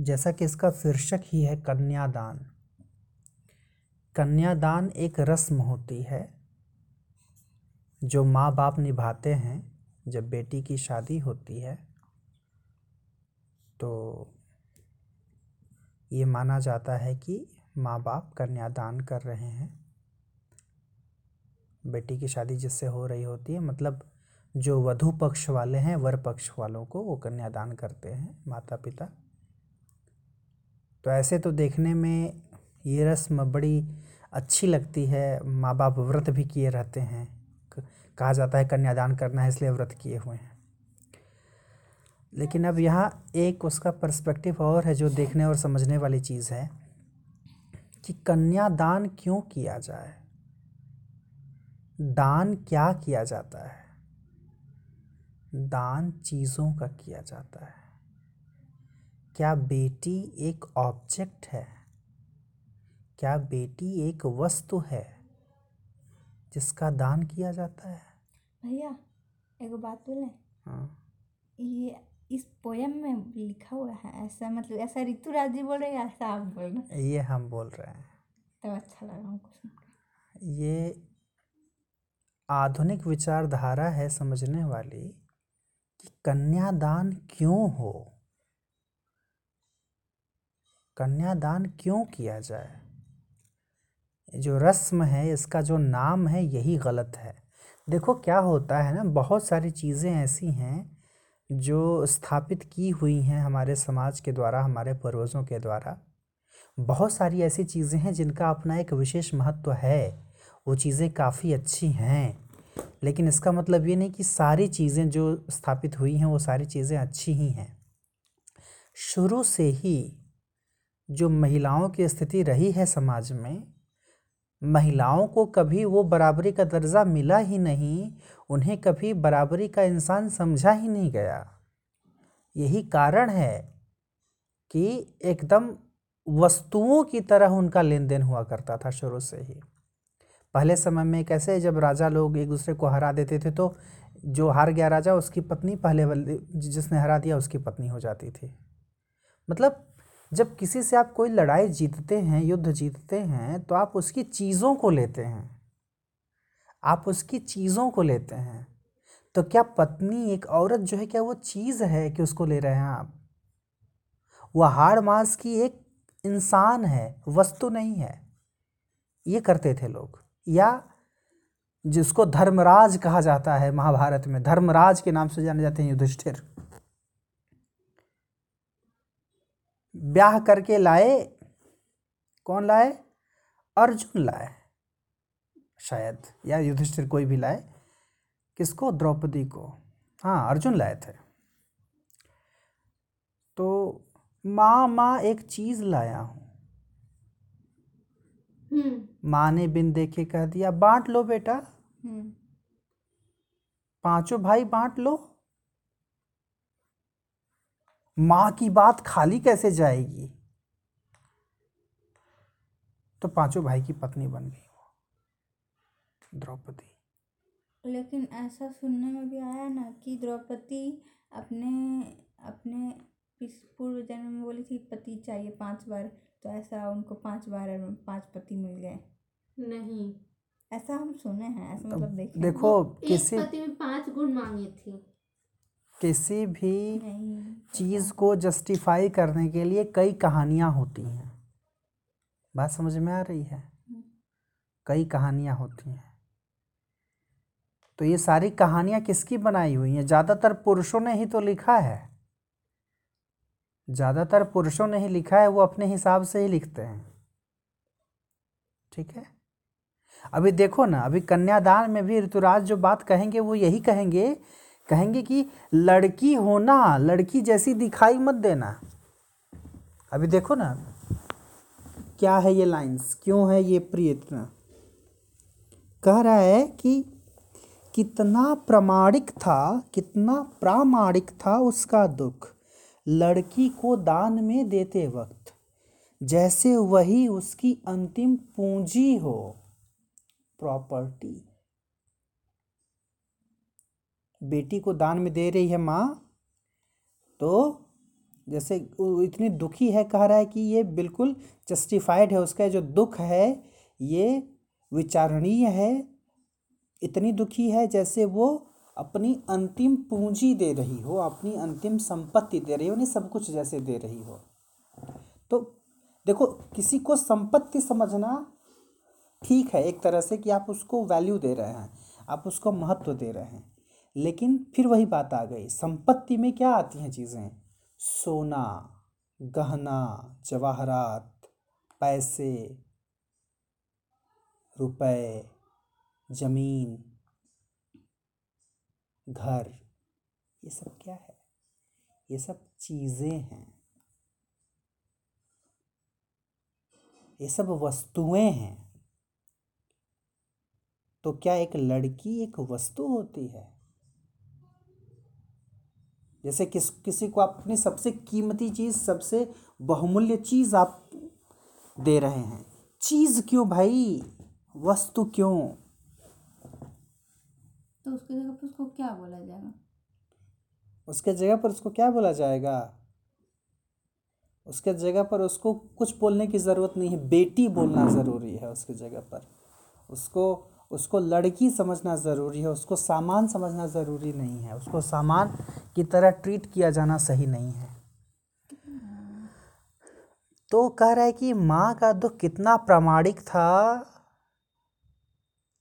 जैसा कि इसका शीर्षक ही है कन्यादान। कन्यादान एक रस्म होती है, जो माँ बाप निभाते हैं जब बेटी की शादी होती है। तो ये माना जाता है कि माँ बाप कन्यादान कर रहे हैं। बेटी की शादी जिससे हो रही होती है मतलब जो वधु पक्ष वाले हैं, वर पक्ष वालों को वो कन्यादान करते हैं माता पिता तो ऐसे तो देखने में ये रस्म बड़ी अच्छी लगती है। माँ बाप व्रत भी किए रहते हैं। कहा जाता है कन्यादान करना है इसलिए व्रत किए हुए हैं। लेकिन अब यहाँ एक उसका पर्सपेक्टिव और है जो देखने और समझने वाली चीज़ है कि कन्यादान क्यों किया जाए? दान क्या किया जाता है? दान चीज़ों का किया जाता है। क्या बेटी एक ऑब्जेक्ट है? क्या बेटी एक वस्तु है जिसका दान किया जाता है? भैया एक बात बोले? हाँ। ये इस पोयम में लिखा हुआ है ऐसा मतलब ऐसा ऋतु राज जी बोल रहे हैं ऐसा आप बोल रहे हैं? ये हम बोल रहे हैं। तो अच्छा लगा हमको सुन ये आधुनिक विचारधारा है समझने वाली कि कन्यादान क्यों हो? कन्यादान क्यों किया जाए? जो रस्म है, इसका जो नाम है, यही गलत है। देखो, क्या होता है ना, बहुत सारी चीज़ें ऐसी हैं जो स्थापित की हुई हैं हमारे समाज के द्वारा, हमारे पूर्वजों के द्वारा। बहुत सारी ऐसी चीज़ें हैं जिनका अपना एक विशेष महत्व है। वो चीज़ें काफ़ी अच्छी हैं, लेकिन इसका मतलब ये नहीं कि सारी चीज़ें जो स्थापित हुई हैं, वो सारी चीज़ें अच्छी ही हैं। शुरू से ही जो महिलाओं की स्थिति रही है समाज में, महिलाओं को कभी वो बराबरी का दर्जा मिला ही नहीं, उन्हें कभी बराबरी का इंसान समझा ही नहीं गया। यही कारण है कि एकदम वस्तुओं की तरह उनका लेन देन हुआ करता था शुरू से ही। पहले समय में कैसे जब राजा लोग एक दूसरे को हरा देते थे तो जो हार गया राजा उसकी पत्नी पहले जिसने हरा दिया उसकी पत्नी हो जाती थी। मतलब जब किसी से आप कोई लड़ाई जीतते हैं, युद्ध जीतते हैं तो आप उसकी चीज़ों को लेते हैं। आप उसकी चीज़ों को लेते हैं। तो क्या पत्नी एक औरत जो है, क्या वो चीज़ है कि उसको ले रहे हैं आप? वह हाड़ मांस की एक इंसान है, वस्तु नहीं है। ये करते थे लोग। या जिसको धर्मराज कहा जाता है महाभारत में, धर्मराज के नाम से जाने जाते हैं युधिष्ठिर। ब्याह करके लाए। कौन लाए? अर्जुन लाए। शायद या युधिष्ठिर कोई भी लाए। किसको? द्रौपदी को। हाँ अर्जुन लाए थे। तो माँ माँ एक चीज़ लाया हूँ। हम्म। माँ ने बिन देखे कह दिया बांट लो बेटा। हम्म। पाँचों भाई बांट लो। माँ की बात खाली कैसे जाएगी? तो पाँचों भाई की पत्नी बन गई वो द्रौपदी। लेकिन ऐसा सुनने में भी आया ना कि द्रौपदी अपने अपने पूर्व जन्म में बोली थी पति चाहिए पाँच बार। तो ऐसा उनको पाँच बार पाँच पति मिल गए। नहीं। ऐसा हम सुने हैं ऐसा मतलब देखे देखो किसी पति में पाँच गुण मांगे थे। किसी भी चीज़ को जस्टिफाई करने के लिए कई कहानियाँ होती हैं। बात समझ में आ रही है? कई कहानियाँ होती हैं। तो ये सारी कहानियाँ किसकी बनाई हुई हैं? ज़्यादातर पुरुषों ने ही तो लिखा है। ज़्यादातर पुरुषों ने ही लिखा है वो अपने हिसाब से ही लिखते हैं। ठीक है? अभी देखो ना अभी कन्यादान में भी ऋतुराज जो बात कहेंगे वो यही कहेंगे कहेंगे कि लड़की होना, लड़की जैसी दिखाई मत देना। अभी देखो ना, क्या है ये लाइंस क्यों है ये प्रिय इतना कह रहा है कि कितना प्रामाणिक था, कितना प्रामाणिक था उसका दुख लड़की को दान में देते वक्त। जैसे वही उसकी अंतिम पूंजी हो प्रॉपर्टी बेटी को दान में दे रही है माँ तो जैसे इतनी दुखी है, कह रहा है कि ये बिल्कुल जस्टिफाइड है, उसका जो दुख है, ये विचारणीय है। इतनी दुखी है जैसे वो अपनी अंतिम पूंजी दे रही हो, अपनी अंतिम संपत्ति दे रही हो नहीं सब कुछ जैसे दे रही हो। तो देखो, किसी को संपत्ति समझना ठीक है, एक तरह से कि आप उसको वैल्यू दे रहे हैं, आप उसको महत्व दे रहे हैं। लेकिन फिर वही बात आ गई। संपत्ति में क्या आती हैं चीज़ें? सोना, गहना, जवाहरात, पैसे, रुपए, ज़मीन, घर, ये सब क्या है? ये सब चीज़ें हैं। ये सब वस्तुएँ हैं। तो क्या एक लड़की एक वस्तु होती है? जैसे किस किसी को आप अपनी सबसे कीमती चीज़ सबसे बहुमूल्य चीज़ आप दे रहे हैं। चीज़ क्यों भाई? वस्तु क्यों? तो उसकी जगह पर उसको क्या बोला जाएगा? उसके जगह पर उसको क्या बोला जाएगा? उसके जगह पर उसको कुछ बोलने की ज़रूरत नहीं है। बेटी बोलना ज़रूरी है उसकी जगह पर। उसको उसको लड़की समझना ज़रूरी है, उसको सामान समझना ज़रूरी नहीं है, उसको सामान की तरह ट्रीट किया जाना सही नहीं है। तो कह रहा है कि माँ का दुख कितना प्रामाणिक था,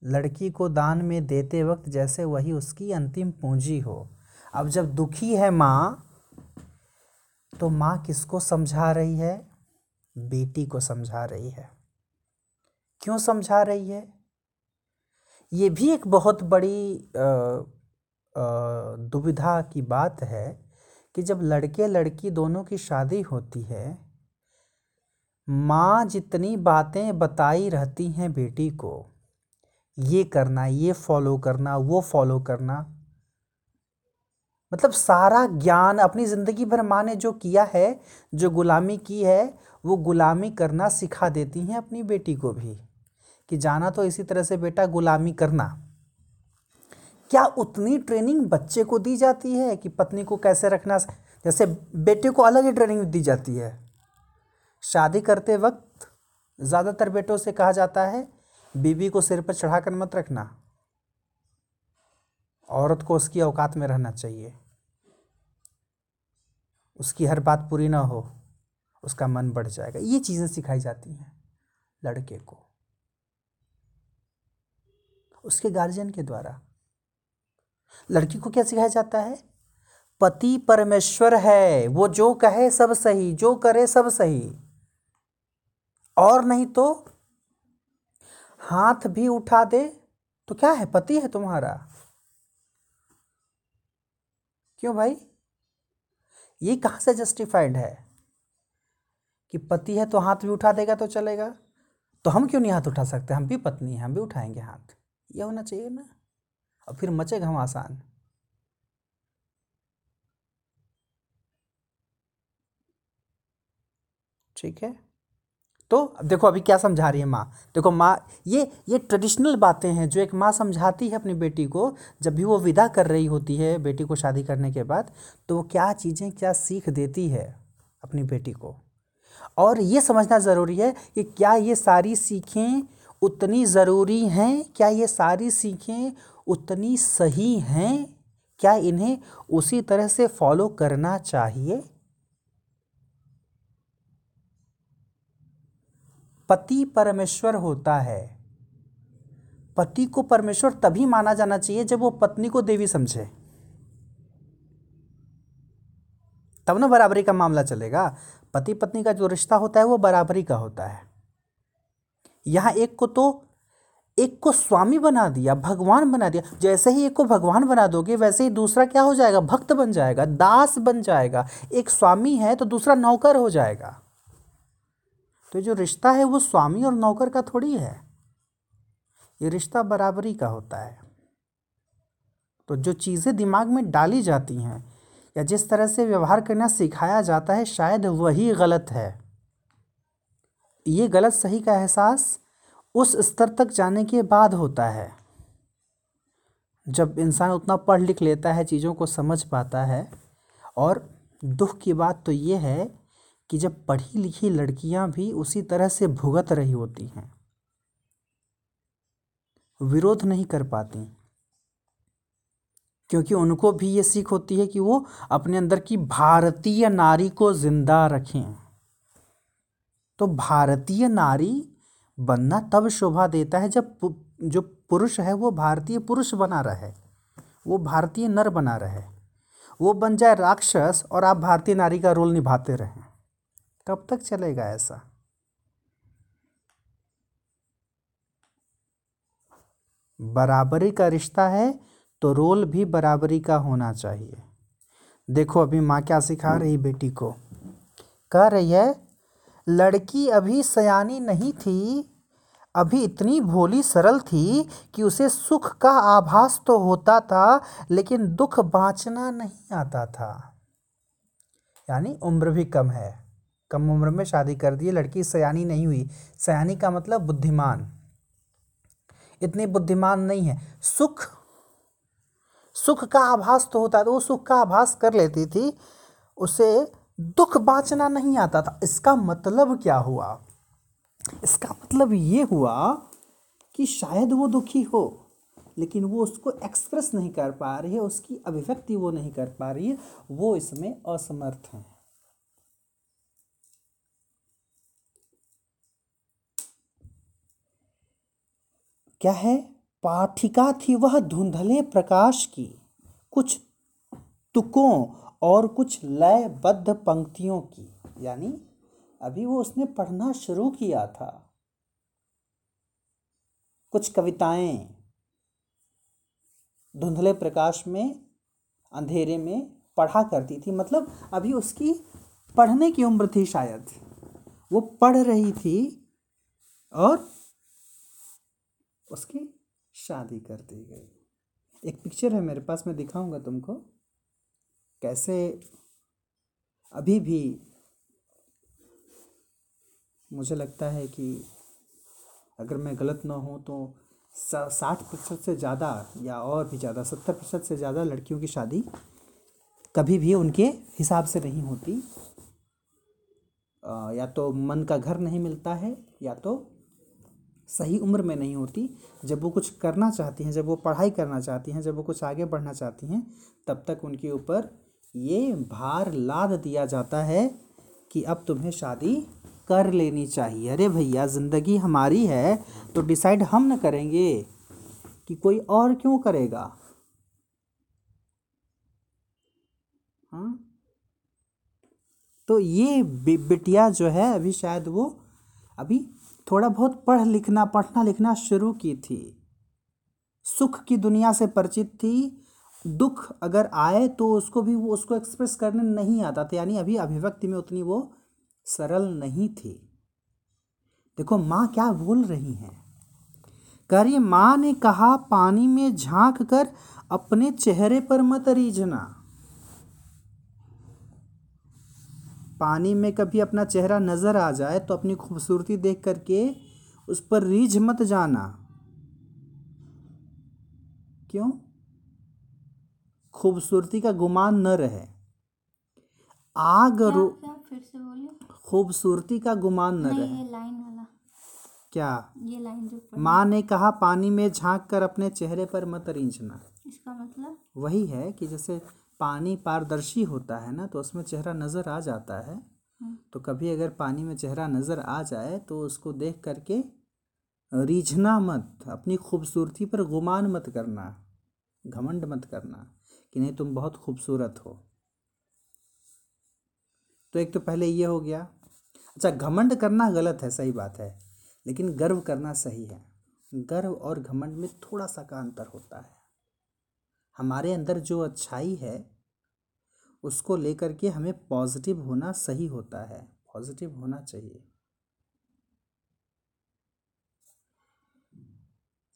लड़की को दान में देते वक्त जैसे वही उसकी अंतिम पूंजी हो। अब जब दुखी है माँ तो माँ किसको समझा रही है? बेटी को समझा रही है। क्यों समझा रही है? ये भी एक बहुत बड़ी दुविधा की बात है कि जब लड़के लड़की दोनों की शादी होती है, माँ जितनी बातें बताई रहती हैं बेटी को, ये करना, ये फॉलो करना, वो फॉलो करना मतलब सारा ज्ञान अपनी ज़िंदगी भर माँ ने जो किया है, जो गुलामी की है, वो गुलामी करना सिखा देती हैं अपनी बेटी को भी। कि जाना तो इसी तरह से बेटा गुलामी करना। क्या उतनी ट्रेनिंग बच्चे को दी जाती है कि पत्नी को कैसे रखना? जैसे बेटे को अलग ही ट्रेनिंग दी जाती है। शादी करते वक्त ज़्यादातर बेटों से कहा जाता है, बीवी को सिर पर चढ़ा कर मत रखना। औरत को उसकी औकात में रहना चाहिए। उसकी हर बात पूरी ना हो, उसका मन बढ़ जाएगा। ये चीज़ें सिखाई जाती हैं लड़के को। उसके गार्जियन के द्वारा। लड़की को क्या सिखाया जाता है? पति परमेश्वर है, वो जो कहे सब सही, जो करे सब सही। और नहीं तो हाथ भी उठा दे तो क्या है? पति है तुम्हारा। क्यों भाई? ये कहाँ से जस्टिफाइड है? कि पति है तो हाथ भी उठा देगा तो चलेगा। तो हम क्यों नहीं हाथ उठा सकते? हम भी पत्नी हैं, हम भी उठाएँगे हाथ। ये होना चाहिए ना। और फिर मचेगा हम आसान। ठीक है? तो देखो अभी क्या समझा रही है माँ। देखो माँ, ये ये ट्रेडिशनल बातें हैं जो एक माँ समझाती है अपनी बेटी को जब भी वो विदा कर रही होती है, बेटी को शादी करने के बाद तो वो क्या चीज़ें, क्या सीख देती है अपनी बेटी को। और ये समझना ज़रूरी है कि क्या ये सारी सीखें उतनी ज़रूरी हैं? क्या ये सारी सीखें उतनी सही हैं? क्या इन्हें उसी तरह से फॉलो करना चाहिए? पति परमेश्वर होता है। पति को परमेश्वर तभी माना जाना चाहिए जब वो पत्नी को देवी समझे। तब ना बराबरी का मामला चलेगा। पति पत्नी का जो रिश्ता होता है वो बराबरी का होता है। यहाँ एक को तो एक को स्वामी बना दिया, भगवान बना दिया। जैसे ही एक को भगवान बना दोगे, वैसे ही दूसरा क्या हो जाएगा? भक्त बन जाएगा, दास बन जाएगा। एक स्वामी है तो दूसरा नौकर हो जाएगा। तो जो रिश्ता है वो स्वामी और नौकर का थोड़ी है। ये रिश्ता बराबरी का होता है। तो जो चीज़ें दिमाग में डाली जाती हैं, या जिस तरह से व्यवहार करना सिखाया जाता है, शायद वही गलत है। ये गलत सही का एहसास उस स्तर तक जाने के बाद होता है। जब इंसान उतना पढ़ लिख लेता है, चीज़ों को समझ पाता है और दुख की बात तो ये है कि जब पढ़ी लिखी लड़कियाँ भी उसी तरह से भुगत रही होती हैं, विरोध नहीं कर पाती। क्योंकि उनको भी ये सीख होती है कि वो अपने अंदर की भारतीय नारी को ज़िंदा रखें। तो भारतीय नारी बनना तब शोभा देता है जब जो पुरुष है वो भारतीय पुरुष बना रहे, वो भारतीय नर बना रहे। वो बन जाए राक्षस और आप भारतीय नारी का रोल निभाते रहें। कब तक चलेगा ऐसा? बराबरी का रिश्ता है तो रोल भी बराबरी का होना चाहिए। देखो अभी माँ क्या सिखा रही बेटी को। कह रही है लड़की अभी सयानी नहीं थी, अभी इतनी भोली सरल थी कि उसे सुख का आभास तो होता था, लेकिन दुख बाँचना नहीं आता था। यानी उम्र भी कम है। कम उम्र में शादी कर दी, लड़की सयानी नहीं हुई। सयानी का मतलब बुद्धिमान। इतनी बुद्धिमान नहीं है। सुख सुख का आभास तो होता था, वो सुख का आभास कर लेती थी। उसे दुख बाँचना नहीं आता था। इसका मतलब क्या हुआ? इसका मतलब ये हुआ कि शायद वो दुखी हो, लेकिन वो उसको एक्सप्रेस नहीं कर पा रही है, उसकी अभिव्यक्ति वो नहीं कर पा रही है। वो इसमें असमर्थ है। क्या है? पाठिका थी वह धुंधले प्रकाश की। कुछ तुकों और कुछ लयबद्ध पंक्तियों की, यानी अभी वो उसने पढ़ना शुरू किया था। कुछ कविताएँ धुंधले प्रकाश में, अंधेरे में पढ़ा करती थी। मतलब अभी उसकी पढ़ने की उम्र थी शायद। वो पढ़ रही थी और उसकी शादी कर दी गई। एक पिक्चर है मेरे पास, मैं दिखाऊँगा तुमको। कैसे अभी भी मुझे लगता है कि अगर मैं गलत ना हूँ तो साठ प्रतिशत से ज़्यादा या और भी ज़्यादा सत्तर प्रतिशत से ज़्यादा लड़कियों की शादी कभी भी उनके हिसाब से नहीं होती। अ, या तो मन का घर नहीं मिलता है या तो सही उम्र में नहीं होती। जब वो कुछ करना चाहती हैं जब वो पढ़ाई करना चाहती हैं जब वो कुछ आगे बढ़ना चाहती हैं तब तक उनके ऊपर ये भार लाद दिया जाता है कि अब तुम्हें शादी कर लेनी चाहिए। अरे भैया, ज़िंदगी हमारी है तो डिसाइड हम न करेंगे कि कोई और क्यों करेगा। हाँ? तो ये बिटिया जो है, अभी शायद वो अभी थोड़ा बहुत पढ़ लिखना, पढ़ना लिखना शुरू की थी। सुख की दुनिया से परिचित थी दुख अगर आए तो उसको भी वो, उसको एक्सप्रेस करने नहीं आता था। यानी अभी अभिव्यक्ति में उतनी वो सरल नहीं थी। देखो, माँ क्या बोल रही हैं? कह रही माँ ने कहा, पानी में झाँक कर अपने चेहरे पर मत रीझना। पानी में कभी अपना चेहरा नज़र आ जाए तो अपनी खूबसूरती देख करके उस पर रीझ मत जाना। क्यों? खूबसूरती का गुमान न रहे। आग क्या रो क्या फिर से बोलिए। खूबसूरती का गुमान न रहे। ये लाइन वाला। क्या? ये लाइन जो माँ ने कहा पानी में झाँक कर अपने चेहरे पर मत रींचना इसका मतलब? वही है कि जैसे पानी पारदर्शी होता है ना तो उसमें चेहरा नज़र आ जाता है। तो कभी अगर पानी में चेहरा नज़र आ जाए तो उसको देख करके रीझना मत अपनी खूबसूरती पर गुमान मत करना घमंड मत करना। कि नहीं तुम बहुत खूबसूरत हो। तो एक तो पहले ये हो गया। अच्छा घमंड करना गलत है, सही बात है, लेकिन गर्व करना सही है। गर्व और घमंड में थोड़ा सा का अंतर होता है। हमारे अंदर जो अच्छाई है, उसको लेकर के हमें पॉजिटिव होना सही होता है, पॉजिटिव होना चाहिए।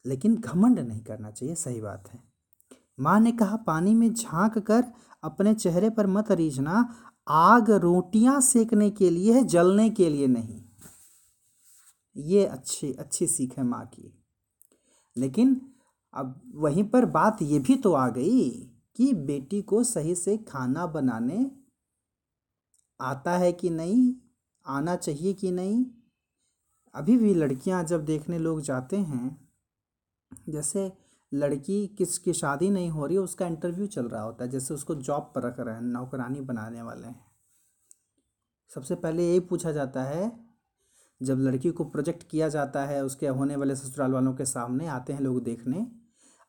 लेकिन घमंड नहीं करना चाहिए, सही बात है। माँ ने कहा, पानी में झाँक कर अपने चेहरे पर मत रीझना। आग रोटियाँ सेकने के लिए है, जलने के लिए नहीं। ये अच्छी अच्छी सीख है माँ की। लेकिन अब वहीं पर बात ये भी तो आ गई कि बेटी को सही से खाना बनाने आता है कि नहीं, आना चाहिए कि नहीं। अभी भी लड़कियाँ जब देखने लोग जाते हैं, जैसे लड़की किसकी शादी नहीं हो रही, उसका इंटरव्यू चल रहा होता है, जैसे उसको जॉब पर रख रहे हैं, नौकरानी बनाने वाले हैं। सबसे पहले यही पूछा जाता है, जब लड़की को प्रोजेक्ट किया जाता है, उसके होने वाले ससुराल वालों के सामने आते हैं लोग देखने,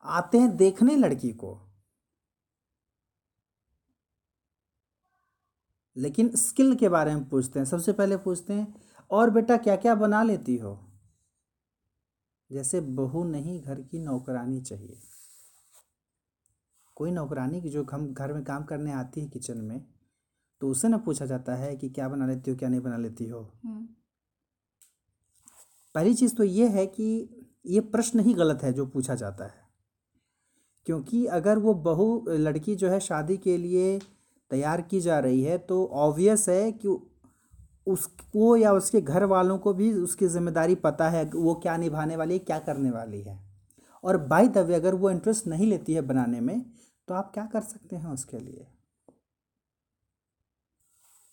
आते हैं देखने लड़की को। लेकिन स्किल के बारे में पूछते हैं, सबसे पहले पूछते हैं, और बेटा क्या क्या बना लेती हो? जैसे बहू नहीं घर की नौकरानी चाहिए। कोई नौकरानी की जो हम घर में काम करने आती है किचन में तो उसे ना पूछा जाता है कि क्या बना लेती हो क्या नहीं बना लेती हो। हम्म। पहली चीज़ तो ये है कि ये प्रश्न ही गलत है जो पूछा जाता है। क्योंकि अगर वो बहू लड़की जो है शादी के लिए तैयार की जा रही है तो ऑब्वियस है कि उसको या उसके घर वालों को भी उसकी ज़िम्मेदारी पता है वो क्या निभाने वाली है, क्या करने वाली है। और बाई द वे अगर वो इंटरेस्ट नहीं लेती है बनाने में तो आप क्या कर सकते हैं उसके लिए?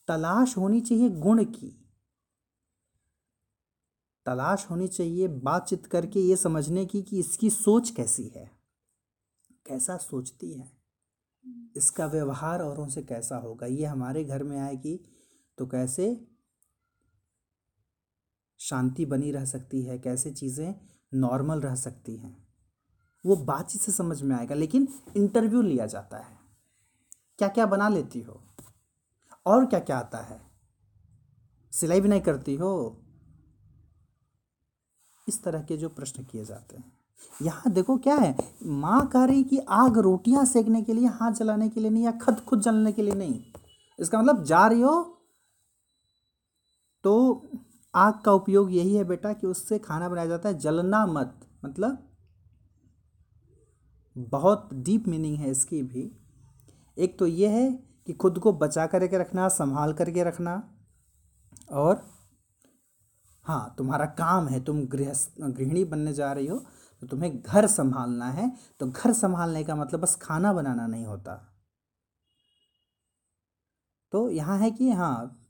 तलाश होनी चाहिए गुण की। तलाश होनी चाहिए बातचीत करके ये समझने की कि इसकी सोच कैसी है। कैसा सोचती है? इसका व्यवहार औरों से कैसा होगा? ये हमारे घर में आएगी तो कैसे शांति बनी रह सकती है, कैसे चीज़ें नॉर्मल रह सकती हैं। वो बातचीत से समझ में आएगा, लेकिन इंटरव्यू लिया जाता है। क्या क्या बना लेती हो? और क्या क्या आता है? सिलाई भी नहीं करती हो? इस तरह के जो प्रश्न किए जाते हैं। यहाँ देखो क्या है, माँ कह रही कि आग रोटियाँ सेकने के लिए, हाथ जलाने के लिए नहीं, या खत खुद जलने के लिए नहीं। इसका मतलब जा रही हो तो आग का उपयोग यही है बेटा कि उससे खाना बनाया जाता है। जलना मत मतलब बहुत डीप मीनिंग है इसकी भी। एक तो ये है कि खुद को बचा करके रखना, संभाल करके रखना और हाँ तुम्हारा काम है, तुम गृह गृहिणी बनने जा रही हो तो तुम्हें घर संभालना है। तो घर संभालने का मतलब बस खाना बनाना नहीं होता। तो यहाँ है कि हाँ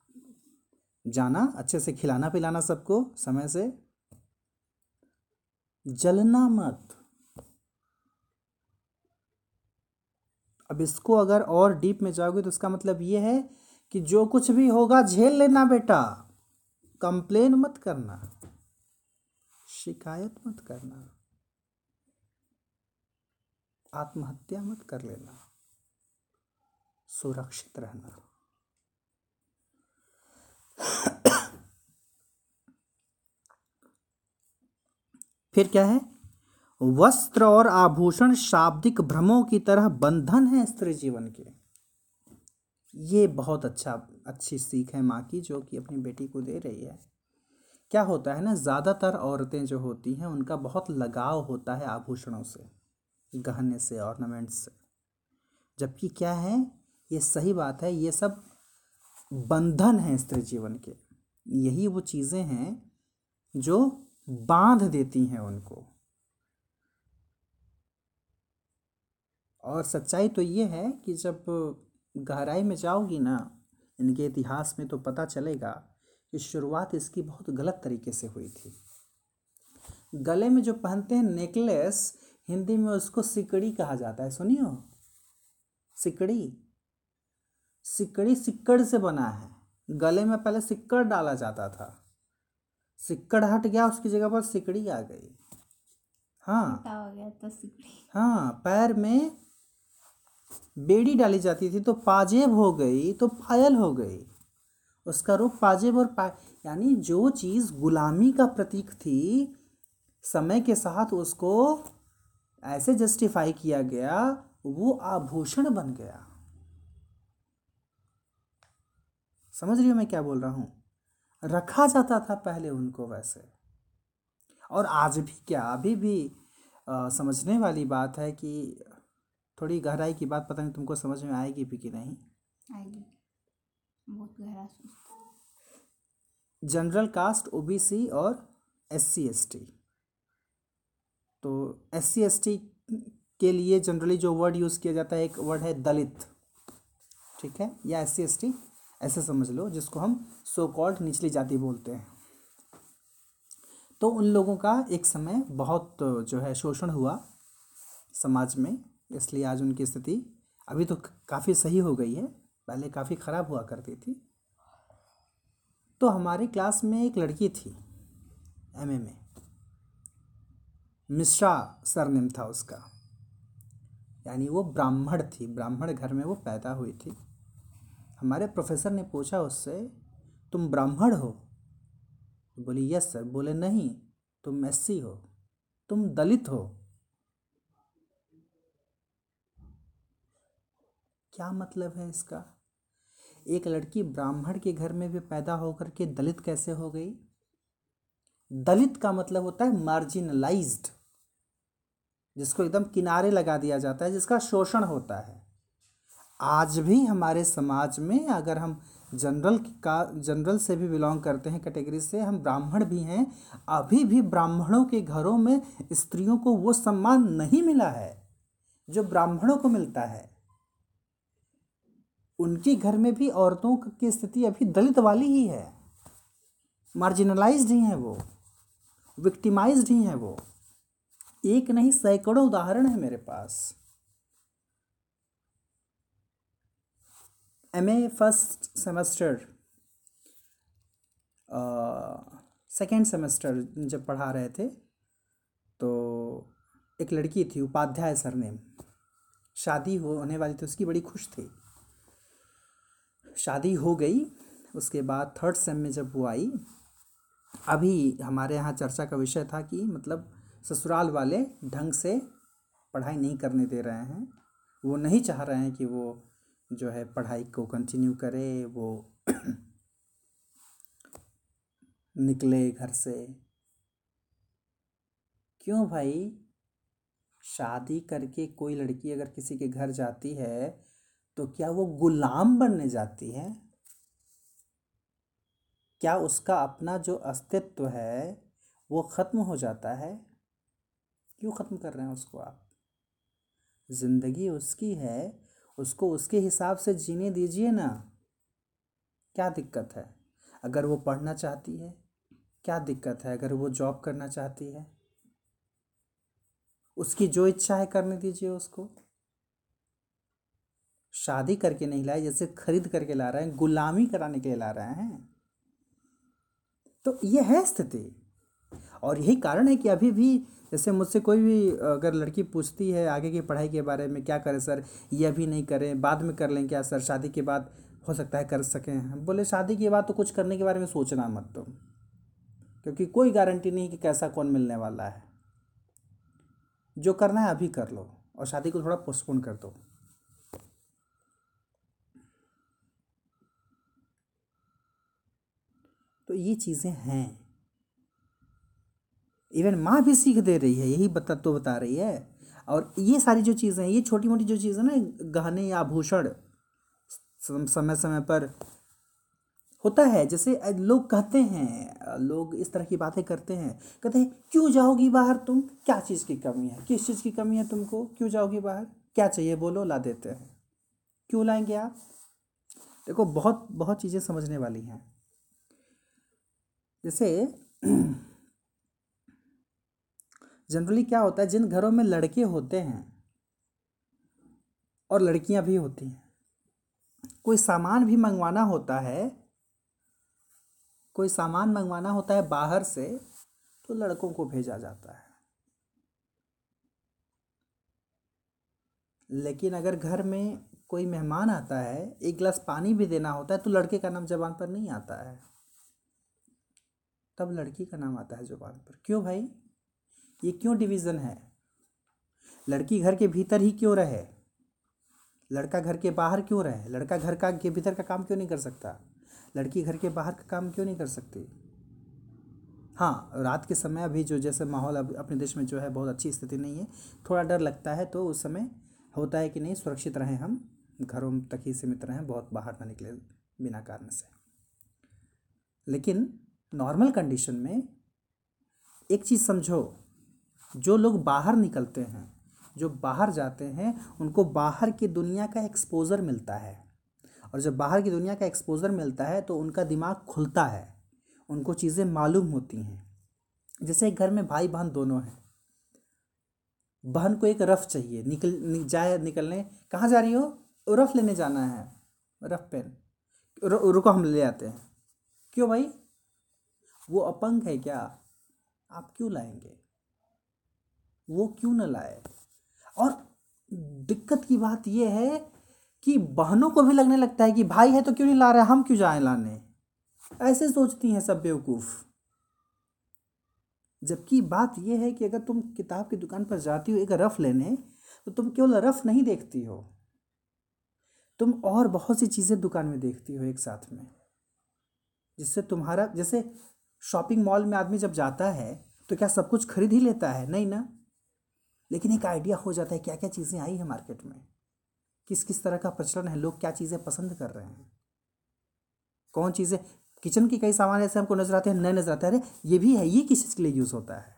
जाना, अच्छे से खिलाना पिलाना सबको समय से। जलना मत। अब इसको अगर और डीप में जाओगे तो इसका मतलब ये है कि जो कुछ भी होगा, झेल लेना बेटा। कंप्लेन मत करना। शिकायत मत करना। आत्महत्या मत कर लेना। सुरक्षित रहना। फिर क्या है? वस्त्र और आभूषण शाब्दिक भ्रमों की तरह बंधन है स्त्री जीवन के। ये बहुत अच्छा अच्छी सीख है माँ की, जो कि अपनी बेटी को दे रही है। क्या होता है ना, ज़्यादातर औरतें जो होती हैं, उनका बहुत लगाव होता है आभूषणों से, गहने से ऑर्नामेंट्स से। जबकि क्या है, ये सही बात है, ये सब बंधन है स्त्री जीवन के। यही वो चीज़ें हैं, जो बाँध देती हैं उनको। और सच्चाई तो ये है कि जब गहराई में जाओगी ना, इनके इतिहास में तो पता चलेगा कि शुरुआत इसकी बहुत गलत तरीके से हुई थी। गले में जो पहनते हैं नेकलेस, हिंदी में उसको सिकड़ी कहा जाता है। सुनियो सिकड़ी। सिकड़ी सिक्कड़ से बना है। गले में पहले सिक्कड़ डाला जाता था। सिक्कड़ हट गया उसकी जगह पर सिकड़ी आ गई। हाँ। गया तो सिकड़ी। हाँ पैर में बेड़ी डाली जाती थी तो पाजेब हो गई तो पायल हो गई। उसका रूप पाजेब और पा यानी जो चीज़ गुलामी का प्रतीक थी समय के साथ उसको ऐसे जस्टिफाई किया गया वो आभूषण बन गया। समझ रही हो मैं क्या बोल रहा हूँ? रखा जाता था पहले उनको वैसे। और आज भी क्या अभी भी आ, समझने वाली बात है कि थोड़ी गहराई की बात पता नहीं तुमको समझ में आएगी भी कि नहीं। आएगी। बहुत गहरा जनरल कास्ट ओबीसी और एस सी एस टी तो एस सी एस टी के लिए जनरली जो वर्ड यूज़ किया जाता है एक वर्ड है दलित। ठीक है? या एस सी एस टी ऐसे समझ लो, जिसको हम सो कॉल्ड निचली जाति बोलते हैं। तो उन लोगों का एक समय बहुत जो है शोषण हुआ समाज में, इसलिए आज उनकी स्थिति अभी तो काफ़ी सही हो गई है, पहले काफ़ी ख़राब हुआ करती थी। तो हमारी क्लास में एक लड़की थी एमए में मिश्रा सरनेम था उसका। यानी वो ब्राह्मण थी, ब्राह्मण घर में वो पैदा हुई थी। हमारे प्रोफेसर ने पूछा उससे, तुम ब्राह्मण हो? बोली यस सर बोले, नहीं, तुम एससी हो। तुम दलित हो। क्या मतलब है इसका? एक लड़की ब्राह्मण के घर में भी पैदा होकर के दलित कैसे हो गई? दलित का मतलब होता है मार्जिनलाइज्ड जिसको एकदम किनारे लगा दिया जाता है, जिसका शोषण होता है। आज भी हमारे समाज में अगर हम जनरल का जनरल से भी बिलोंग करते हैं, कैटेगरी से, हम ब्राह्मण भी हैं, अभी भी ब्राह्मणों के घरों में स्त्रियों को वो सम्मान नहीं मिला है जो ब्राह्मणों को मिलता है। उनके घर में भी औरतों की स्थिति अभी दलित वाली ही है। मार्जिनलाइज्ड ही हैं वो विक्टिमाइज ही हैं वो। एक नहीं, सैकड़ों उदाहरण है मेरे पास। M A first semester second semester जब पढ़ा रहे थे तो एक लड़की थी, उपाध्याय सरनेम। शादी होने वाली थी, उसकी बड़ी खुश थी। शादी हो गई, उसके बाद थर्ड सेम में जब वो आई, अभी हमारे यहाँ चर्चा का विषय था कि मतलब ससुराल वाले ढंग से पढ़ाई नहीं करने दे रहे हैं। वो नहीं चाह रहे हैं कि वो जो है पढ़ाई को कंटिन्यू करे, वो निकले घर से। क्यों भाई? शादी करके कोई लड़की अगर किसी के घर जाती है तो क्या वो गुलाम बनने जाती है? क्या उसका अपना जो अस्तित्व है, वो ख़त्म हो जाता है? क्यों ख़त्म कर रहे हैं उसको आप? ज़िंदगी उसकी है उसको उसके हिसाब से जीने दीजिए ना। क्या दिक्कत है? अगर वो पढ़ना चाहती है, क्या दिक्कत है? अगर वो जॉब करना चाहती है, उसकी जो इच्छा है करने दीजिए उसको। शादी करके नहीं लाए, जैसे खरीद करके ला रहे हैं, गुलामी कराने के लिए ला रहे हैं। तो ये है स्थिति। और यही कारण है कि अभी भी जैसे मुझसे कोई भी अगर लड़की पूछती है आगे की पढ़ाई के बारे में, क्या करें सर? ये अभी नहीं करें, बाद में कर लें क्या सर? शादी के बाद हो सकता है कर सकें। बोले, शादी के बाद तो कुछ करने के बारे में सोचना मत तुम, क्योंकि कोई गारंटी नहीं कि कैसा कौन मिलने वाला है। जो करना है अभी कर लो और शादी को थोड़ा पोस्टपोन कर दो। तो ये चीज़ें हैं। इवन माँ भी सीख दे रही है, यही बता तो बता रही है। और ये सारी जो चीज़ें हैं, ये छोटी मोटी जो चीज़ें ना, गहने या आभूषण समय समय पर होता है। जैसे लोग कहते हैं लोग इस तरह की बातें करते हैं। कहते हैं, क्यों जाओगी बाहर तुम? क्या चीज़ की कमी है? किस चीज़ की कमी है तुमको? क्यों जाओगी बाहर? क्या चाहिए? बोलो, ला देते हैं। क्यों लाएँगे आप? देखो, बहुत बहुत चीज़ें समझने वाली हैं। जैसे जनरली क्या होता है, जिन घरों में लड़के होते हैं और लड़कियाँ भी होती हैं, कोई सामान भी मंगवाना होता है, कोई सामान मंगवाना होता है बाहर से तो लड़कों को भेजा जाता है। लेकिन अगर घर में कोई मेहमान आता है, एक गिलास पानी भी देना होता है तो लड़के का नाम जबान पर नहीं आता है। तब लड़की का नाम आता है ज़ुबान पर। क्यों भाई? ये क्यों डिवीज़न है? लड़की घर के भीतर ही क्यों रहे? लड़का घर के बाहर क्यों रहे? लड़का घर का के भीतर का काम क्यों नहीं कर सकता? लड़की घर के बाहर का काम क्यों नहीं कर सकती? हाँ रात के समय अभी जो जैसे माहौल अब अपने देश में जो है बहुत अच्छी स्थिति नहीं है। थोड़ा डर लगता है तो उस समय होता है कि नहीं, सुरक्षित रहें हम। घरों तक ही सीमित रहें, बहुत बाहर ना निकले बिना कारण से। लेकिन नॉर्मल कंडीशन में एक चीज़ समझो जो लोग बाहर निकलते हैं जो बाहर जाते हैं उनको बाहर की दुनिया का एक्सपोज़र मिलता है। और जब बाहर की दुनिया का एक्सपोजर मिलता है तो उनका दिमाग खुलता है। उनको चीज़ें मालूम होती हैं। जैसे घर में भाई बहन दोनों हैं। बहन को एक रफ चाहिए निकल नि, जाए निकलने। कहाँ जा रही हो? रफ लेने जाना है। Rough pen. रुको हम ले आते हैं। क्यों भाई? वो अपंग है क्या? आप क्यों लाएँगे? वो क्यों ना लाए? और दिक्कत की बात यह है कि बहनों को भी लगने लगता है कि भाई है तो क्यों नहीं ला रहे? हम क्यों जाएँ लाने? ऐसे सोचती हैं सब बेवकूफ़। जबकि बात यह है कि अगर तुम किताब की दुकान पर जाती हो एक रफ लेने तो तुम केवल रफ नहीं देखती हो। तुम और बहुत सी चीज़ें दुकान में देखती हो एक साथ में। जिससे तुम्हारा, जैसे शॉपिंग मॉल में आदमी जब जाता है तो क्या सब कुछ खरीद ही लेता है? नहीं ना? लेकिन एक आइडिया हो जाता है क्या क्या चीज़ें आई है मार्केट में। किस किस तरह का प्रचलन है, लोग क्या चीज़ें पसंद कर रहे हैं। कौन चीज़ें, किचन की कई सामान ऐसे हमको नज़र आते हैं, नए नज़र आते हैं, अरे ये भी है, ये किस चीज़ के लिए यूज़ होता है।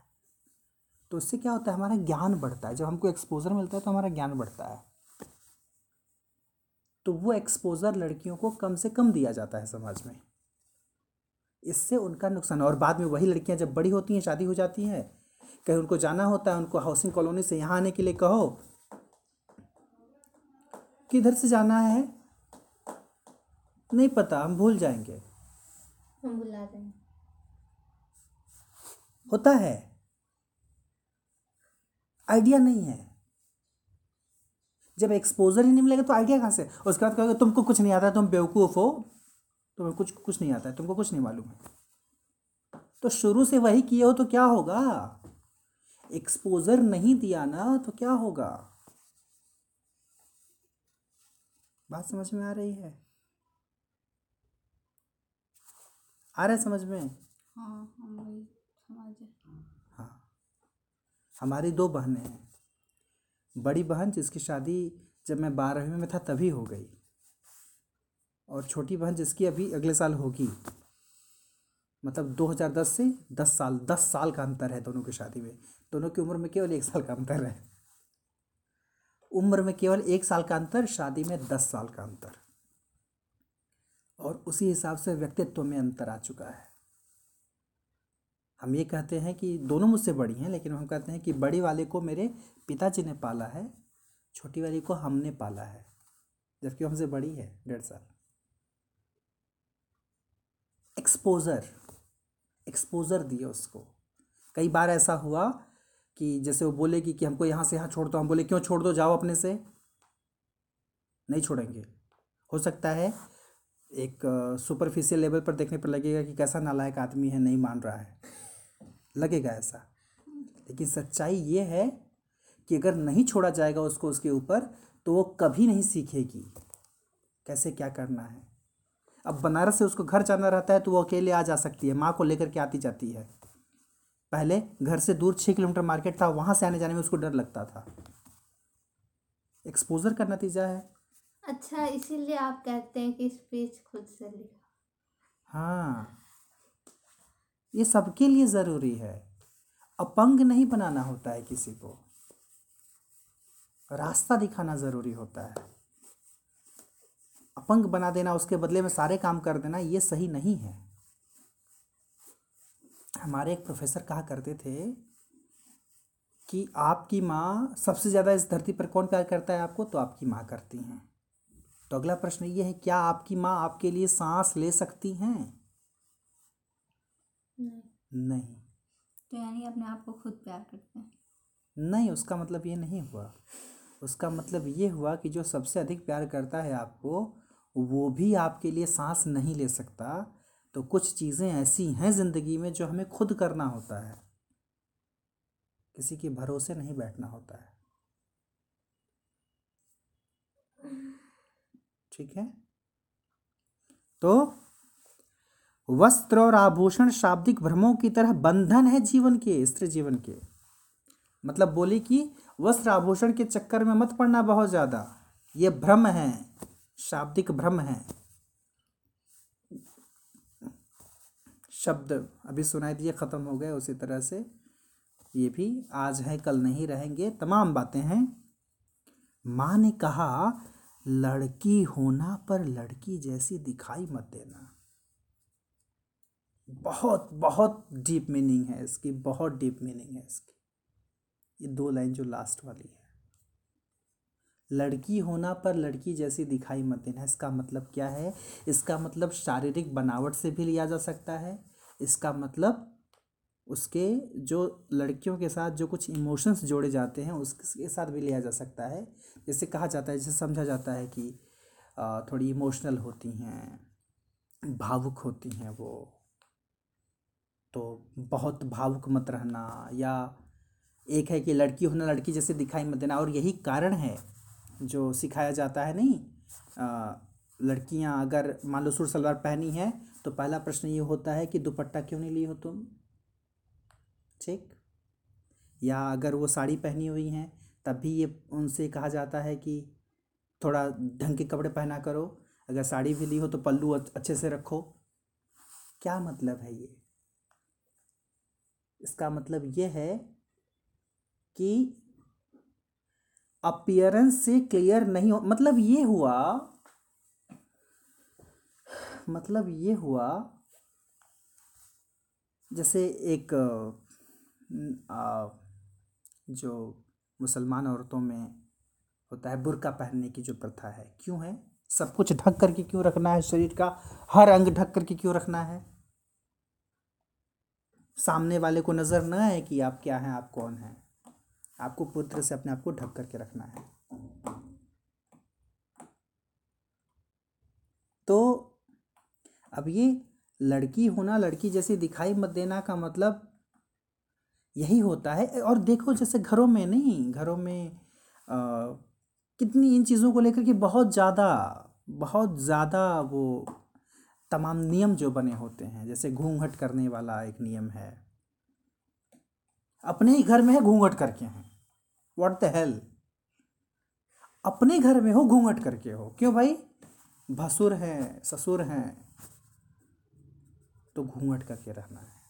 तो इससे क्या होता है, हमारा ज्ञान बढ़ता है। जब हमको एक्सपोजर मिलता है तो हमारा ज्ञान बढ़ता है। तो वो एक्सपोजर लड़कियों को कम से कम दिया जाता है समाज में। इससे उनका नुकसान, और बाद में वही लड़कियाँ जब बड़ी होती हैं, शादी हो जाती हैं कहीं उनको जाना होता है उनको हाउसिंग कॉलोनी से यहाँ आने के लिए कहो। किधर से जाना है? नहीं पता हम भूल जाएँगे। हम बुला देंगे। होता है। आइडिया नहीं है। जब एक्सपोजर ही नहीं मिलेगा तो आइडिया कहाँ से? उसके बाद कहोगे तुमको कुछ नहीं आता तुम बेवकूफ़ हो। तुम्हें कुछ कुछ नहीं आता है तुमको कुछ नहीं मालूम है। तो शुरू से वही किए हो तो क्या होगा? एक्सपोजर नहीं दिया ना तो क्या होगा? बात समझ में आ रही है? आ रहा है समझ में? हाँ हाँ। हमारी दो बहनें हैं। बड़ी बहन जिसकी शादी जब मैं बारहवीं में था तभी हो गई। और छोटी बहन जिसकी अभी अगले साल होगी। मतलब 2010 से 10 साल 10 साल का अंतर है दोनों की शादी में। दोनों की उम्र में केवल एक साल का अंतर है। उम्र में केवल एक साल का अंतर, शादी में दस साल का अंतर। और उसी हिसाब से व्यक्तित्व में अंतर आ चुका है। हम ये कहते हैं कि दोनों मुझसे बड़ी हैं, लेकिन हम कहते हैं कि बड़ी वाले को मेरे पिताजी ने पाला है, छोटी वाली को हमने पाला है, जबकि हमसे बड़ी है, डेढ़ साल। एक्सपोज़र एक्सपोज़र दिए उसको। कई बार ऐसा हुआ कि जैसे वो बोलेगी कि हमको यहाँ से यहाँ छोड़ दो, हम बोले, क्यों छोड़ दो? जाओ अपने से। नहीं छोड़ेंगे। हो सकता है एक सुपरफिशियल लेवल पर देखने पर लगेगा कि कैसा नालायक आदमी है, नहीं मान रहा है। लगेगा ऐसा। लेकिन सच्चाई ये है कि अगर नहीं छोड़ा जाएगा उसको, उसके ऊपर तो वो कभी नहीं सीखेगी। कैसे क्या करना है? अब बनारस से उसको घर जाना रहता है तो वो अकेले आ जा सकती है, माँ को लेकर के आती जाती है। पहले घर से दूर छः किलोमीटर मार्केट था वहाँ से आने जाने में उसको डर लगता था। एक्सपोजर का नतीजा है। अच्छा इसीलिए आप कहते हैं कि स्पीच खुद से लिखा। हाँ। ये सबके लिए ज़रूरी है। अपंग नहीं बनाना होता है किसी को। रास्ता दिखाना ज़रूरी होता है। अपंग बना देना उसके बदले में सारे काम कर देना ये सही नहीं है। हमारे एक प्रोफेसर कहा करते थे कि आपकी माँ सबसे ज़्यादा इस धरती पर कौन प्यार करता है आपको? तो आपकी माँ करती हैं। तो अगला प्रश्न ये है क्या आपकी माँ आपके लिए सांस ले सकती हैं? नहीं। नहीं। तो यानी अपने आप को खुद प्यार करते हैं? नहीं उसका मतलब ये नहीं हुआ। उसका मतलब ये हुआ कि जो सबसे अधिक प्यार करता है आपको वो भी आपके लिए सांस नहीं ले सकता। तो कुछ चीज़ें ऐसी हैं ज़िंदगी में जो हमें खुद करना होता है। किसी के भरोसे नहीं बैठना होता है। ठीक है? तो वस्त्र और आभूषण शाब्दिक भ्रमों की तरह बंधन है जीवन के, स्त्री जीवन के। मतलब बोली कि वस्त्र आभूषण के चक्कर में मत पड़ना बहुत ज़्यादा। ये भ्रम है, शाब्दिक भ्रम है। शब्द अभी सुनाई दिए, ख़त्म हो गए, उसी तरह से ये भी आज है, कल नहीं रहेंगे। तमाम बातें हैं। माँ ने कहा, लड़की होना पर लड़की जैसी दिखाई मत देना। बहुत बहुत डीप मीनिंग है इसकी, बहुत डीप मीनिंग है इसकी। ये दो लाइन जो लास्ट वाली है। लड़की होना पर लड़की जैसी दिखाई मत देना, इसका मतलब क्या है? इसका मतलब शारीरिक बनावट से भी लिया जा सकता है। इसका मतलब उसके जो लड़कियों के साथ जो कुछ इमोशंस जोड़े जाते हैं, उसके साथ भी लिया जा सकता है। जैसे कहा जाता है, जैसे समझा जाता है कि थोड़ी इमोशनल होती हैं, भावुक होती हैं वो। तो बहुत भावुक मत रहना या एक है कि लड़की होना, लड़की जैसे दिखाई मत देना। और यही कारण है जो सिखाया जाता है नहीं लड़कियाँ अगर मान लो सूट सलवार पहनी है तो पहला प्रश्न ये होता है कि दुपट्टा क्यों नहीं ली हो तुम? ठीक? या अगर वो साड़ी पहनी हुई हैं तब भी ये उनसे कहा जाता है कि थोड़ा ढंग के कपड़े पहना करो। अगर साड़ी भी ली हो तो पल्लू अच्छे से रखो। क्या मतलब है ये? इसका मतलब ये है कि अपियरेंस से क्लियर नहीं हो मतलब ये हुआ मतलब ये हुआ, जैसे एक जो मुसलमान औरतों में होता है बुरका पहनने की जो प्रथा है, क्यों है? सब कुछ ढक करके क्यों रखना है? शरीर का हर अंग ढक करके क्यों रखना है? सामने वाले को नज़र न आए कि आप क्या हैं, आप कौन हैं? आपको पूरी तरह से अपने आप को ढक करके रखना है। तो अब ये लड़की होना लड़की जैसी दिखाई मत देना का मतलब यही होता है। और देखो जैसे घरों में नहीं घरों में अ, कितनी इन चीज़ों को लेकर के बहुत ज़्यादा बहुत ज़्यादा वो तमाम नियम जो बने होते हैं। जैसे घूंघट करने वाला एक नियम है। अपने ही घर में है घूंघट करके हैं। व्हाट द हेल अपने घर में हो घूंघट करके हो। क्यों भाई? भसुर हैं ससुर हैं। तो घूंघट करके रहना है।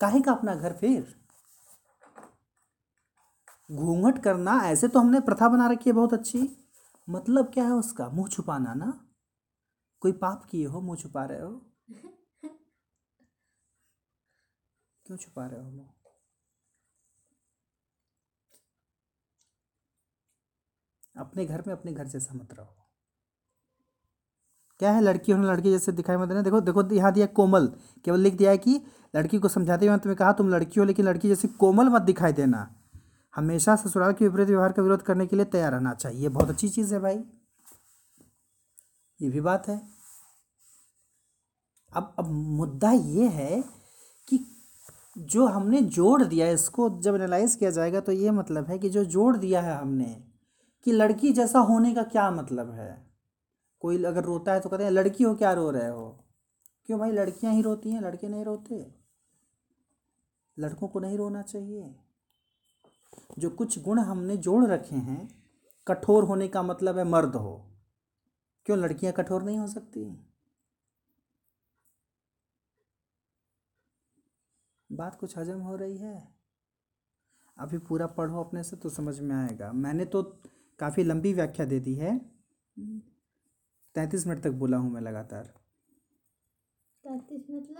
काहे का अपना घर फिर? घूंघट करना, ऐसे तो हमने प्रथा बना रखी है बहुत अच्छी। मतलब क्या है उसका? मुँह छुपाना ना। कोई पाप किए हो, मुँह छुपा रहे हो? क्यों छुपा रहे हो मुँह? अपने घर में अपने घर जैसा मत रहो। क्या है? लड़की होने लड़की जैसे दिखाई मत देना। देखो देखो, यहाँ दिया कोमल। केवल लिख दिया है कि लड़की को समझाते हुए तुम्हें कहा, तुम लड़की हो, लेकिन लड़की जैसे कोमल मत दिखाई देना। हमेशा ससुराल के विपरीत व्यवहार का विरोध करने के लिए तैयार रहना चाहिए। बहुत अच्छी चीज़ है भाई। ये भी बात है। अब अब मुद्दा ये है कि जो हमने जोड़ दिया इसको जब एनालाइज किया जाएगा तो ये मतलब है कि जो जोड़ दिया है हमने, कि लड़की जैसा होने का क्या मतलब है? कोई अगर रोता है तो कहते हैं, लड़की हो, क्या रो रहे हो? क्यों भाई, लड़कियाँ ही रोती हैं, लड़के नहीं रोते। लड़कों को नहीं रोना चाहिए। जो कुछ गुण हमने जोड़ रखे हैं, कठोर होने का मतलब है मर्द हो। क्यों लड़कियाँ कठोर नहीं हो सकती? बात कुछ हजम हो रही है। अभी पूरा पढ़ो अपने से तो समझ में आएगा। मैंने तो काफ़ी लंबी व्याख्या दे दी है। तैंतीस मिनट तक बोला हूँ मैं लगातार।